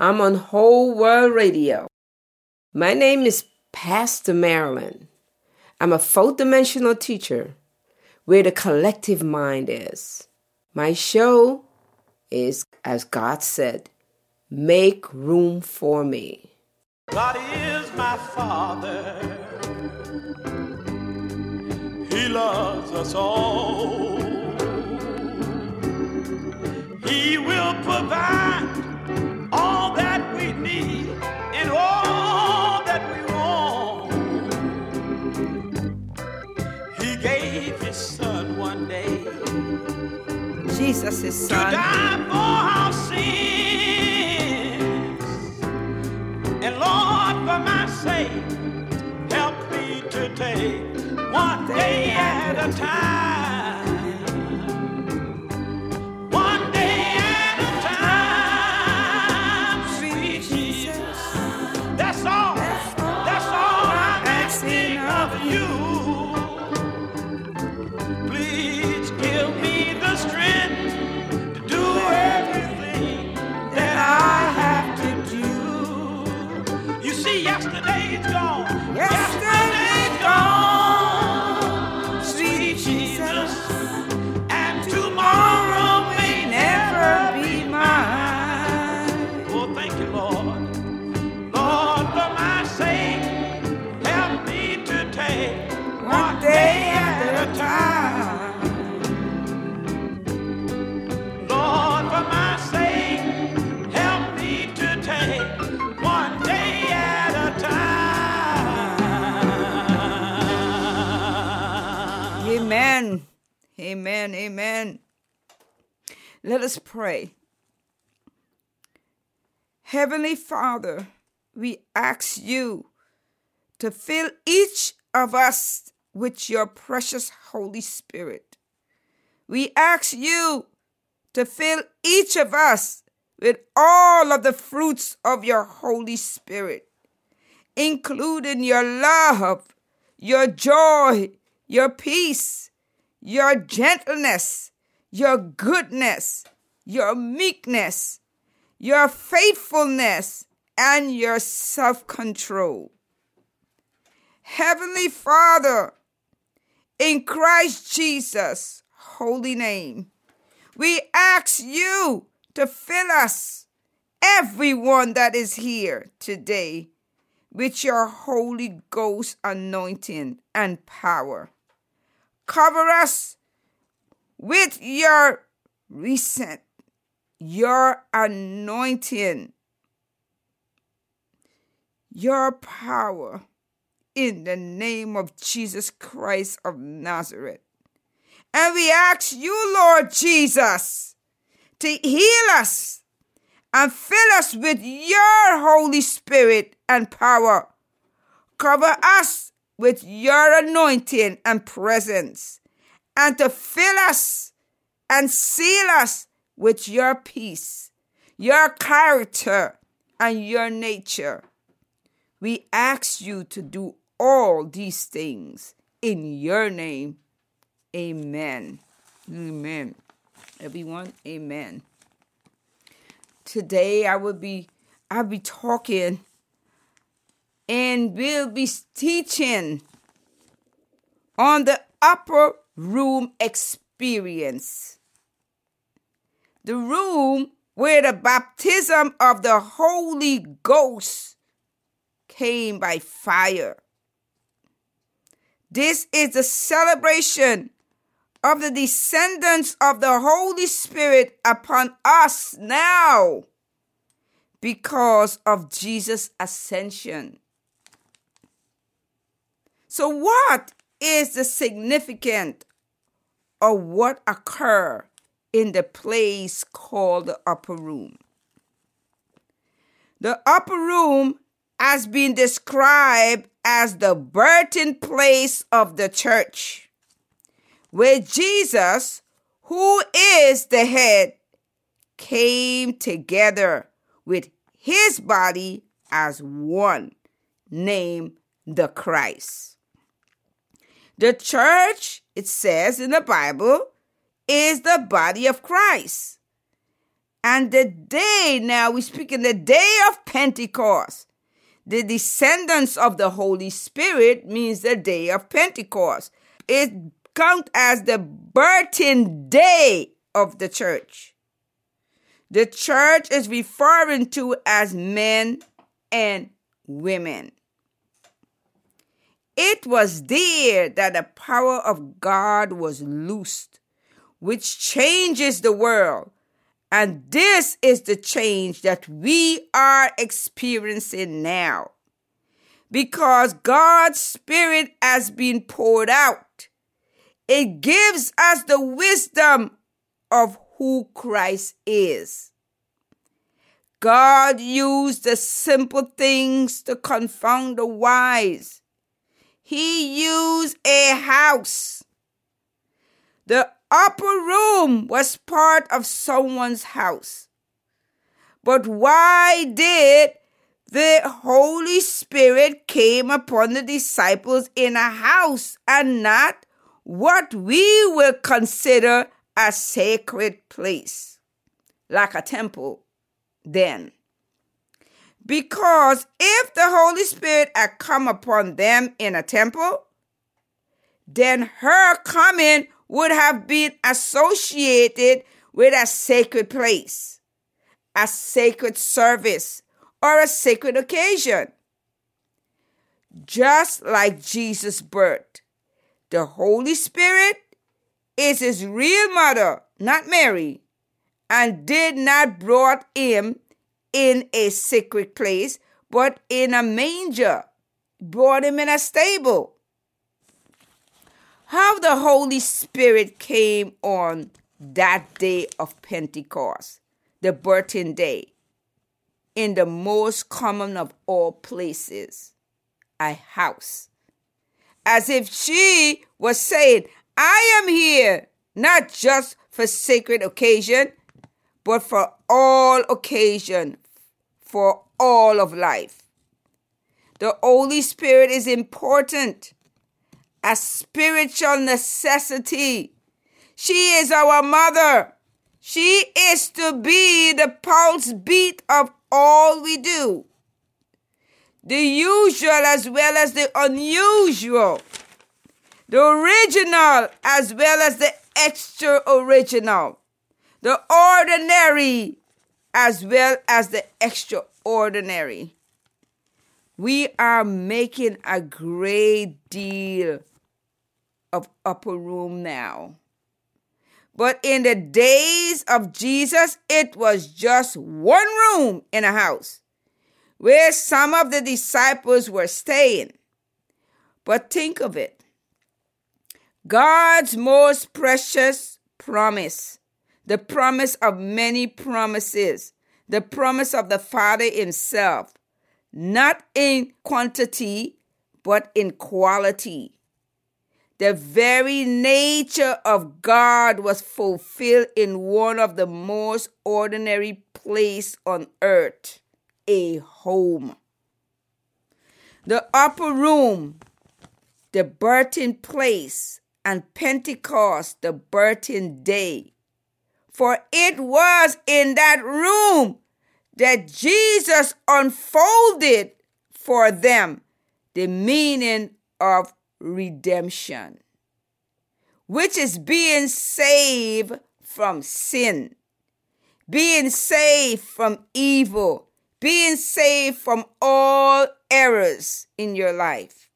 I'm on Whole World Radio. My name is Pastor Marilyn. I'm a fourth dimensional teacher where the collective mind is. My show is, as God said, make room for me. God is my Father. He loves us all. He will provide Jesus is to die for our sins. And Lord, for my sake, help me to take one day at a time. Amen. Amen. Let us pray. Heavenly Father, we ask you to fill each of us with your precious Holy Spirit. We ask you to fill each of us with all of the fruits of your Holy Spirit, including your love, your joy, your peace, your gentleness, your goodness, your meekness, your faithfulness, and your self control. Heavenly Father, in Christ Jesus' holy name, we ask you to fill us, everyone that is here today, with your Holy Ghost anointing and power. Cover us with your recent, your anointing, your power in the name of Jesus Christ of Nazareth. And we ask you, Lord Jesus, to heal us and fill us with your Holy Spirit and power. Cover us with your anointing and presence, and to fill us and seal us with your peace, your character, and your nature. We ask you to do all these things in your name. Amen. Amen. Everyone, amen. Today I will be I'll be talking and we'll be teaching on the upper room experience. The room where the baptism of the Holy Ghost came by fire. This is the celebration of the descendants of the Holy Spirit upon us now because of Jesus' ascension. So, what is the significance of what occurred in the place called the upper room? The upper room has been described as the birthing place of the church, where Jesus, who is the head, came together with his body as one, named the Christ. The church, it says in the Bible, is the body of Christ. And the day, now we speak in the day of Pentecost. The descendants of the Holy Spirit means the day of Pentecost. It counts as the birthing day of the church. The church is referring to as men and women. It was there that the power of God was loosed, which changes the world. And this is the change that we are experiencing now. Because God's Spirit has been poured out, it gives us the wisdom of who Christ is. God used the simple things to confound the wise. He used a house. The upper room was part of someone's house. But why did the Holy Spirit came upon the disciples in a house and not what we will consider a sacred place, like a temple, then. Because if the Holy Spirit had come upon them in a temple, then her coming would have been associated with a sacred place, a sacred service, or a sacred occasion. Just like Jesus' birth, the Holy Spirit is his real mother, not Mary, and did not brought him in a secret place, but in a manger, brought him in a stable. How the Holy Spirit came on that day of Pentecost, the birthing day, in the most common of all places, a house. As if she was saying, I am here not just for sacred occasion, but for all occasion, for all of life. The Holy Spirit is important, a spiritual necessity. She is our mother. She is to be the pulse beat of all we do. The usual as well as the unusual the original as well as the extra original, the ordinary as well as the extraordinary. We are making a great deal of upper room now. But in the days of Jesus, it was just one room in a house where some of the disciples were staying. But think of it God's most precious promise, the promise of many promises, the promise of the Father Himself, not in quantity, but in quality. The very nature of God was fulfilled in one of the most ordinary place on earth, a home. The upper room, the birthing place, and Pentecost, the birthing day. For it was in that room that Jesus unfolded for them the meaning of redemption, which is being saved from sin, being saved from evil, being saved from all errors in your life.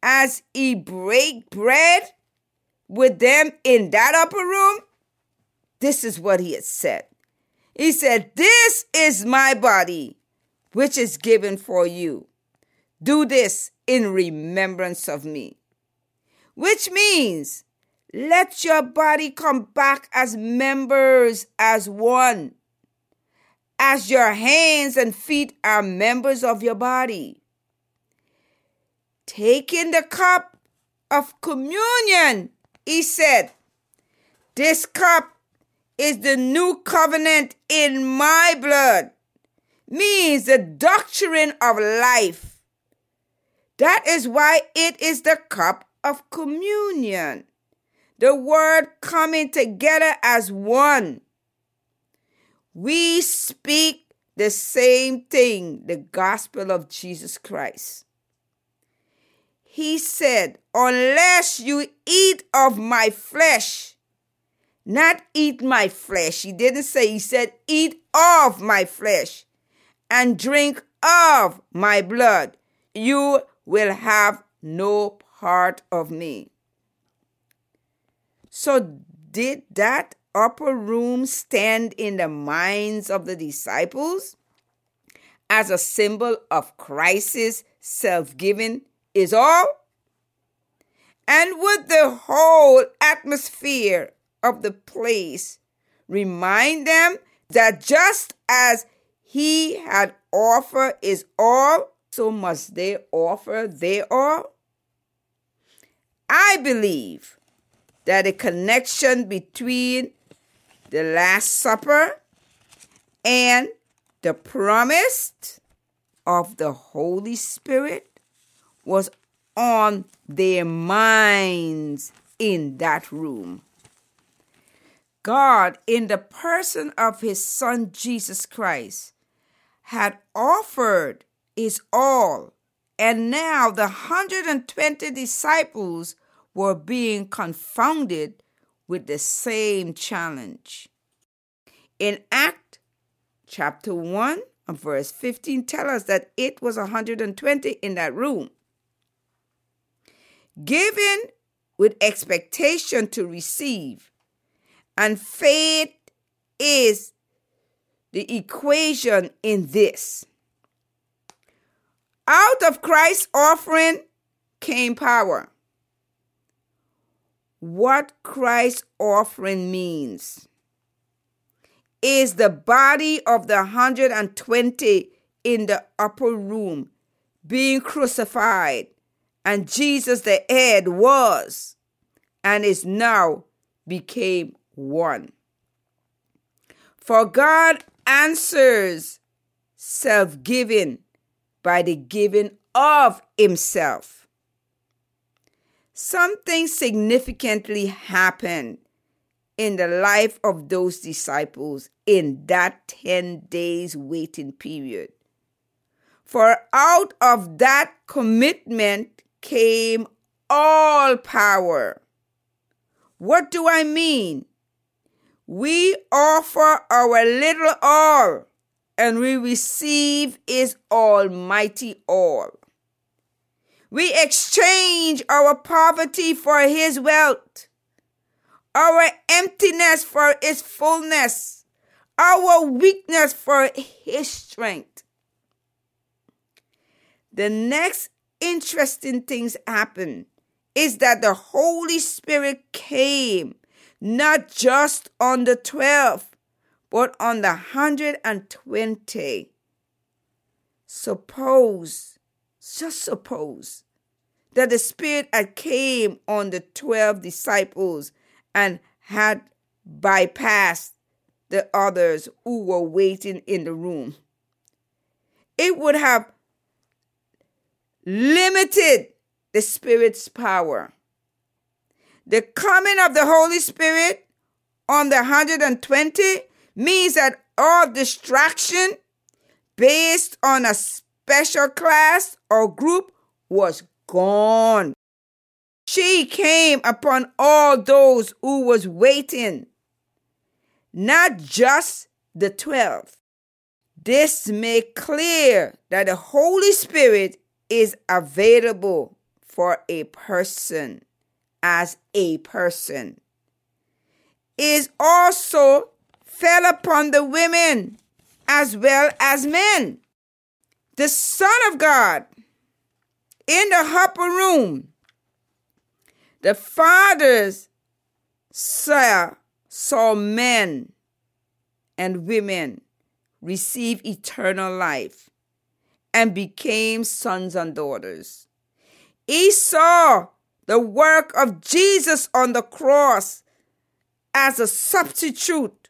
As he break bread with them in that upper room, this is what he had said. He said, This is my body, which is given for you. Do this in remembrance of me. Which means, let your body come back as members, as one, as your hands and feet are members of your body taking the cup of communion, he said, This cup is the new covenant in my blood, means the doctrine of life. That is why it is the cup of communion. The word coming together as one. we speak the same thing the gospel of Jesus Christ. He said, Unless you eat of my flesh, not eat my flesh. He didn't say, He said, Eat of my flesh and drink of my blood. You will have no part of me. So, did that upper room stand in the minds of the disciples as a symbol of Christ's self giving is all? And would the whole atmosphere of the place remind them that just as he had offered his all, so must they offer their all? I believe that a connection between the Last Supper and the promise of the Holy Spirit was on their minds in that room. God, in the person of his Son Jesus Christ, had offered his all, and now the 120 disciples were being confounded with the same challenge. In Act chapter 1 and verse 15 tell us that it was 120 in that room. Given with expectation to receive, and faith is the equation in this. Out of Christ's offering came power. What Christ's offering means is the body of the 120 in the upper room being crucified, and Jesus the head was and is now became one. For God answers self giving by the giving of Himself. Something significantly happened in the life of those disciples in that 10 days waiting period. For out of that commitment came all power. What do I mean? We offer our little all and we receive His almighty all. We exchange our poverty for His wealth, our emptiness for His fullness, our weakness for His strength. The next interesting things happen is that the Holy Spirit came not just on the 12, but on the 120. Suppose, just suppose, that the Spirit had came on the 12 disciples and had bypassed the others who were waiting in the room. It would have limited the Spirit's power. The coming of the Holy Spirit on the 120 means that all distraction based on a special class or group was gone. She came upon all those who was waiting, not just the 12. This make clear that the Holy Spirit is available for a person as a person is also fell upon the women as well as men. The Son of God in the upper room, the fathers saw, saw men and women receive eternal life and became sons and daughters. He saw the work of Jesus on the cross as a substitute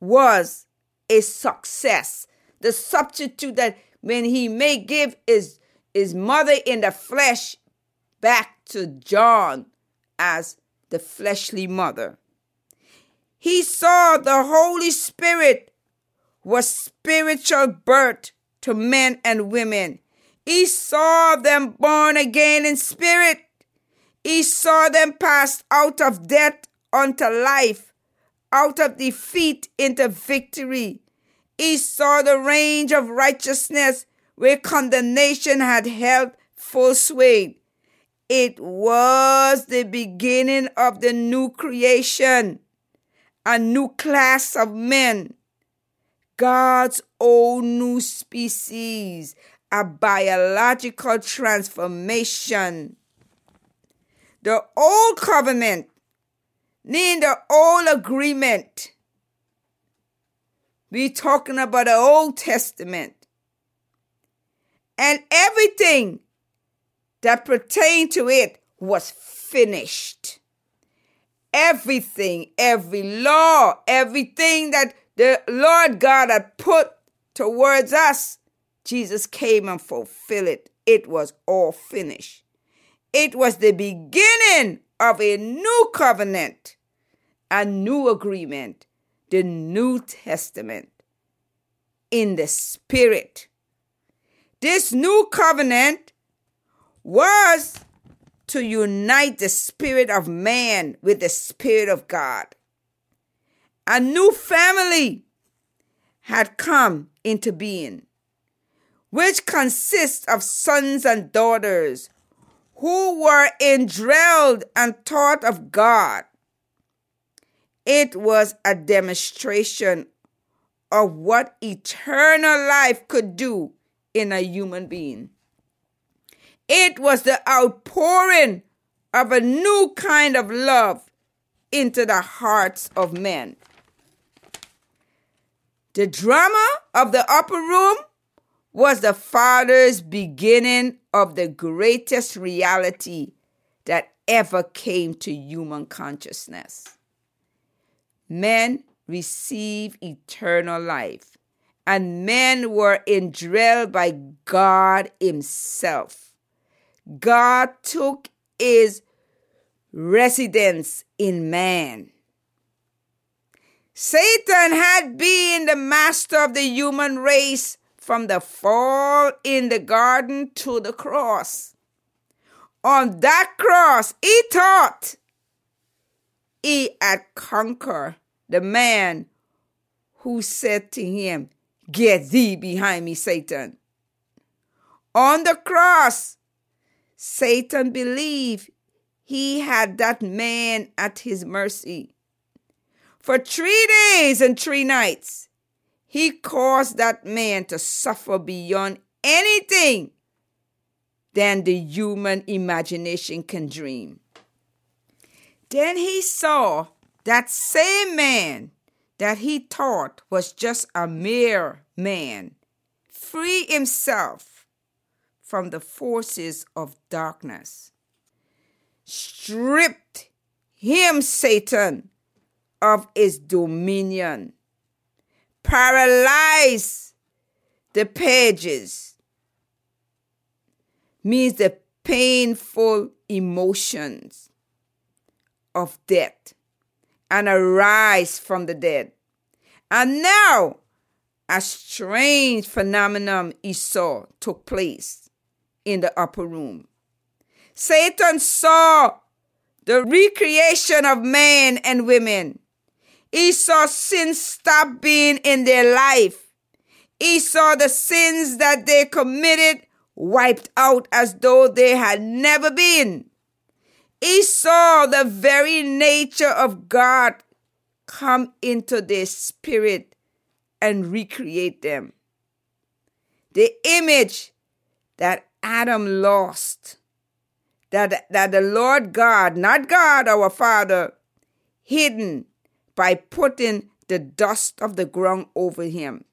was a success. The substitute that when he may give his, his mother in the flesh back to John as the fleshly mother. He saw the Holy Spirit was spiritual birth to men and women. He saw them born again in spirit. He saw them pass out of death unto life, out of defeat into victory. He saw the range of righteousness where condemnation had held full sway. It was the beginning of the new creation, a new class of men, God's own new species, a biological transformation. The old covenant, meaning the old agreement. we talking about the Old Testament. And everything that pertained to it was finished. Everything, every law, everything that the Lord God had put towards us, Jesus came and fulfilled it. It was all finished. It was the beginning of a new covenant, a new agreement, the New Testament in the Spirit. This new covenant was to unite the spirit of man with the spirit of God. A new family had come into being, which consists of sons and daughters who were indwelled and taught of God. It was a demonstration of what eternal life could do in a human being. It was the outpouring of a new kind of love into the hearts of men. The drama of the upper room was the Father's beginning of the greatest reality that ever came to human consciousness. Men receive eternal life, and men were indwelled by God Himself. God took his residence in man. Satan had been the master of the human race from the fall in the garden to the cross. On that cross, he taught he had conquered the man who said to him, Get thee behind me, Satan. On the cross, Satan believed he had that man at his mercy. For three days and three nights, he caused that man to suffer beyond anything than the human imagination can dream. Then he saw that same man that he thought was just a mere man free himself from the forces of darkness. Stripped him, Satan, of his dominion. Paralyze the pages means the painful emotions of death and arise from the dead. And now a strange phenomenon he saw took place in the upper room. Satan saw the recreation of men and women. He saw sin stop being in their life. He saw the sins that they committed wiped out as though they had never been. He saw the very nature of God come into their spirit and recreate them. The image that Adam lost. That, that the Lord God, not God our Father, hidden by putting the dust of the ground over him,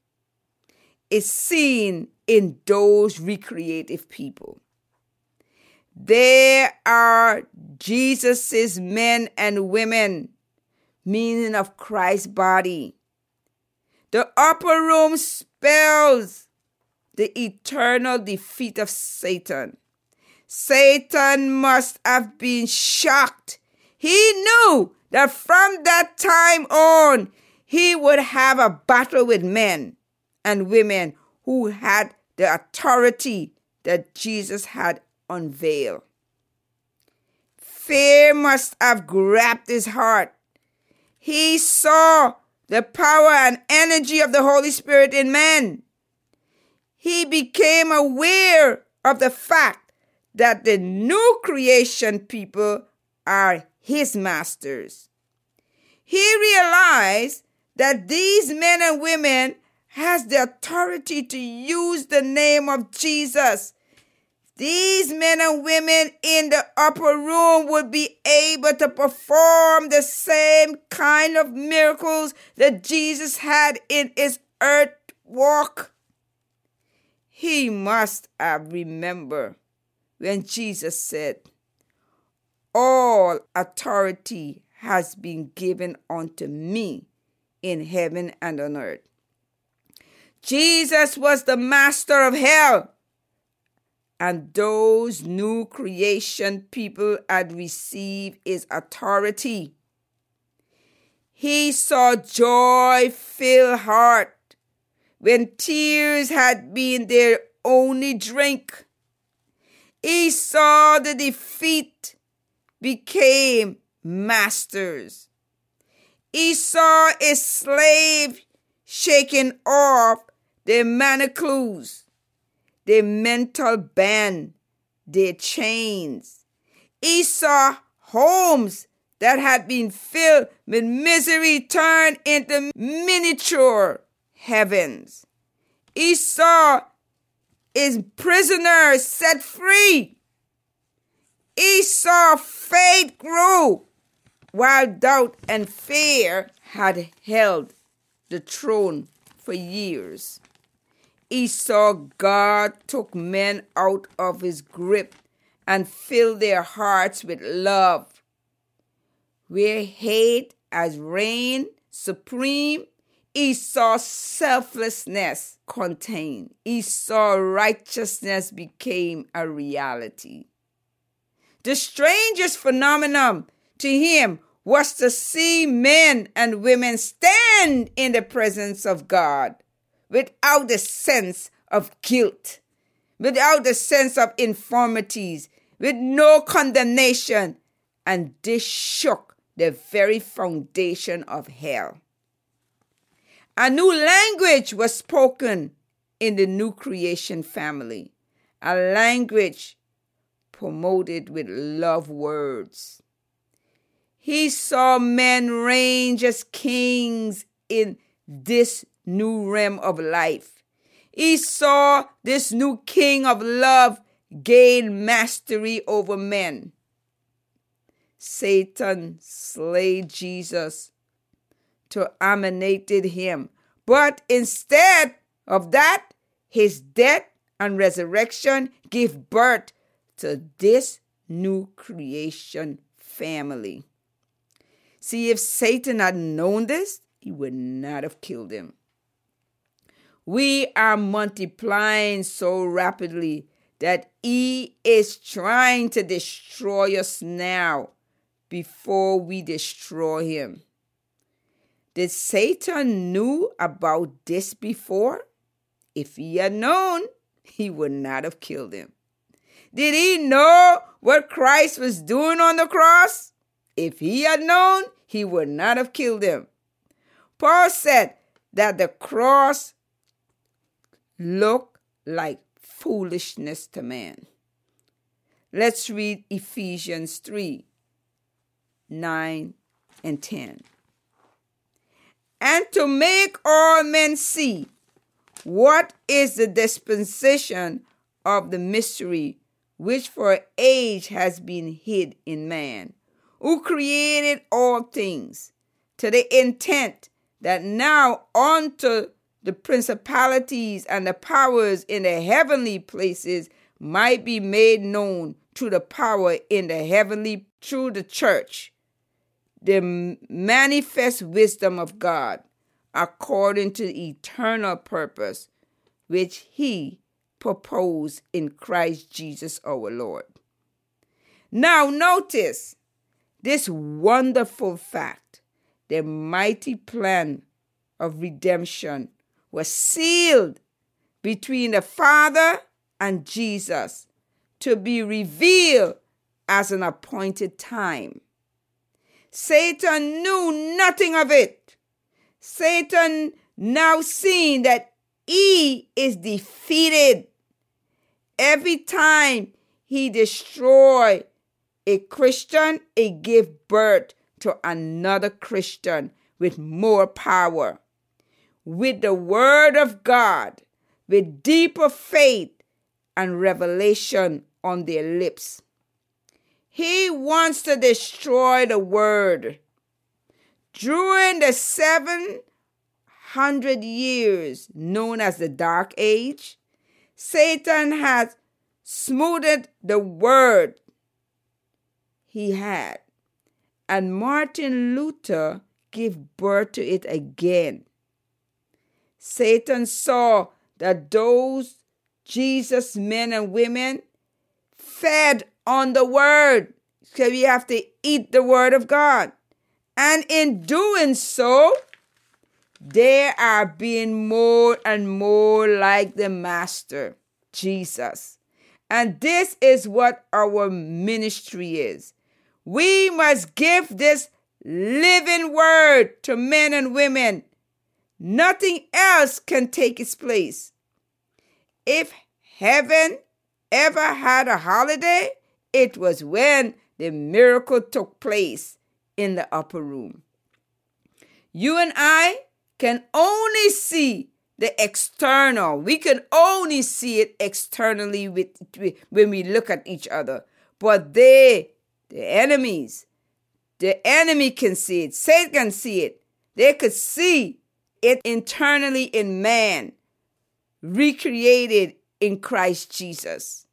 is seen in those recreative people. There are Jesus's men and women, meaning of Christ's body. The upper room spells the eternal defeat of Satan. Satan must have been shocked. He knew that from that time on, he would have a battle with men. and women who had the authority that Jesus had unveiled. Fear must have grabbed his heart. He saw the power and energy of the Holy Spirit in men. He became aware of the fact that the new creation people are his masters. He realized that these men and women has the authority to use the name of Jesus. These men and women in the upper room would be able to perform the same kind of miracles that Jesus had in his earth walk. He must have remembered when Jesus said, All authority has been given unto me in heaven and on earth. Jesus was the master of hell. And those new creation people had received his authority. He saw joy fill heart when tears had been their only drink. He saw the defeat became masters. Saw a slave shaking off their manacles, their mental band, their chains. He saw homes that had been filled with misery turned into miniature heavens. He saw his prisoners set free. He saw faith grow while doubt and fear had held the throne for years. He saw God took men out of his grip and filled their hearts with love. Where hate has reigned supreme, saw selflessness contained. Saw righteousness became a reality. The strangest phenomenon to him was to see men and women stand in the presence of God without the sense of guilt, without the sense of infirmities, with no condemnation, and this shook the very foundation of hell. A new language was spoken in the new creation family, a language promoted with love words. He saw men reign as kings in this new realm of life. He saw this new king of love gain mastery over men. Satan slayed Jesus to emanated him, but instead of that, his death and resurrection give birth to this new creation family. See, if Satan had known this, he would not have killed him. We are multiplying so rapidly that He is trying to destroy us now before we destroy him. Did Satan knew about this before? If he had known, he would not have killed him. Did he know what Christ was doing on the cross? If he had known, he would not have killed him. Paul said that the cross looked like foolishness to man. Let's read Ephesians 3 9 and 10. And to make all men see what is the dispensation of the mystery which for age has been hid in man, who created all things, to the intent that now unto the principalities and the powers in the heavenly places might be made known to the power in the heavenly through the church, the manifest wisdom of God according to the eternal purpose which he proposed in Christ Jesus our Lord. Now, notice this wonderful fact the mighty plan of redemption was sealed between the Father and Jesus to be revealed as an appointed time. Satan knew nothing of it. Satan now seeing that he is defeated every time he destroy a Christian, he give birth to another Christian with more power. With the word of God, with deeper faith and revelation on their lips. He wants to destroy the word. During the 700 years known as the Dark Age, Satan has smoothed the word he had, and Martin Luther gave birth to it again. Satan saw that those Jesus men and women fed on the word. So we have to eat the word of God. And in doing so, they are being more and more like the Master, Jesus. And this is what our ministry is. We must give this living word to men and women. Nothing else can take its place. If heaven ever had a holiday, it was when the miracle took place in the upper room. You and I can only see the external. We can only see it externally with, when we look at each other. But they, the enemies, the enemy can see it. Satan can see it. They could see it internally in man, recreated in Christ Jesus.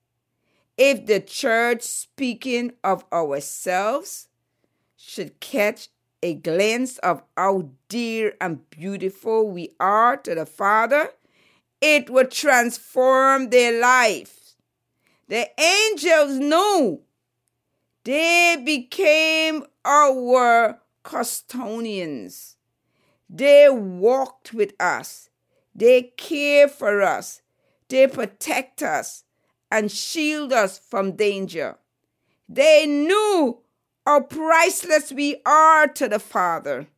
If the church, speaking of ourselves, should catch a glance of how dear and beautiful we are to the Father, it would transform their lives. The angels knew they became our custodians. They walked with us. They care for us. They protect us and shield us from danger. They knew how priceless we are to the Father.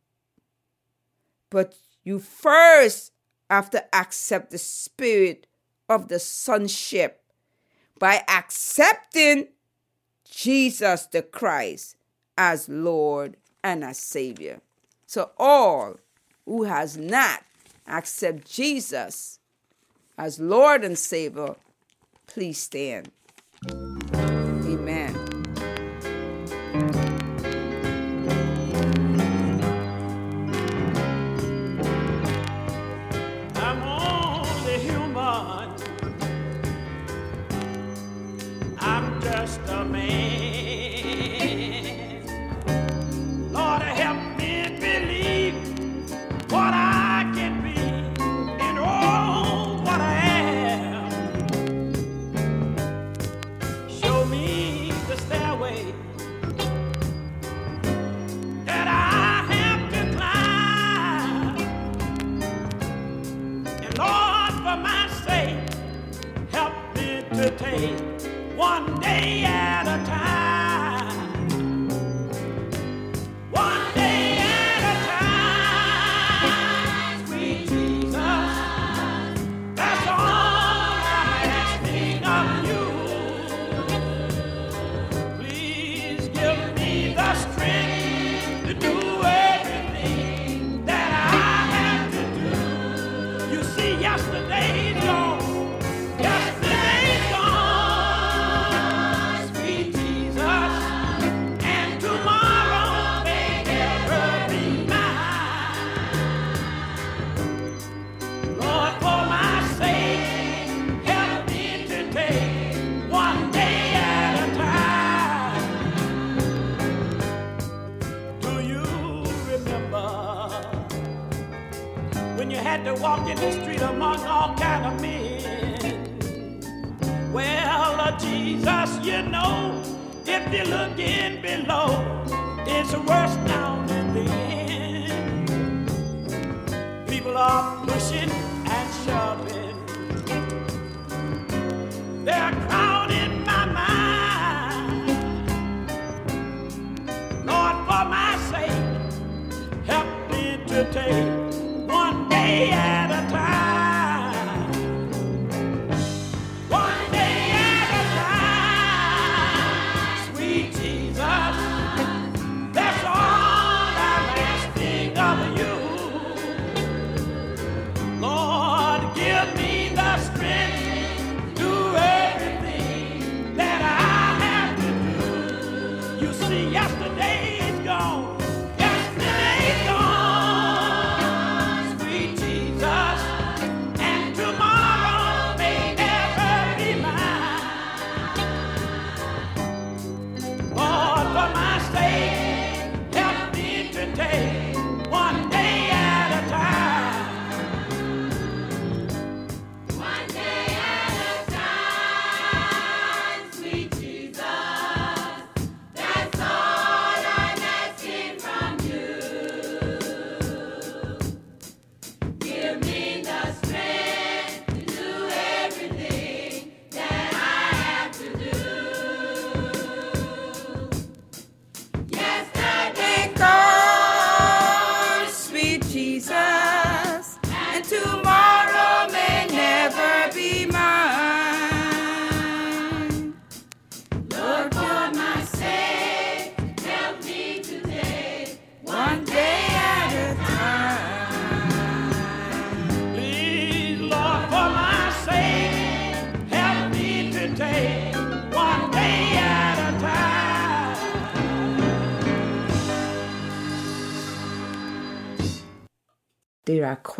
But you first have to accept the spirit of the sonship by accepting Jesus the Christ as Lord and as Savior. So all who has not accept Jesus as Lord and Savior, please stand. take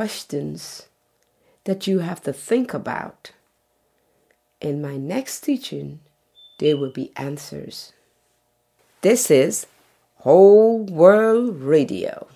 questions that you have to think about. In my next teaching, there will be answers. This is Whole World Radio.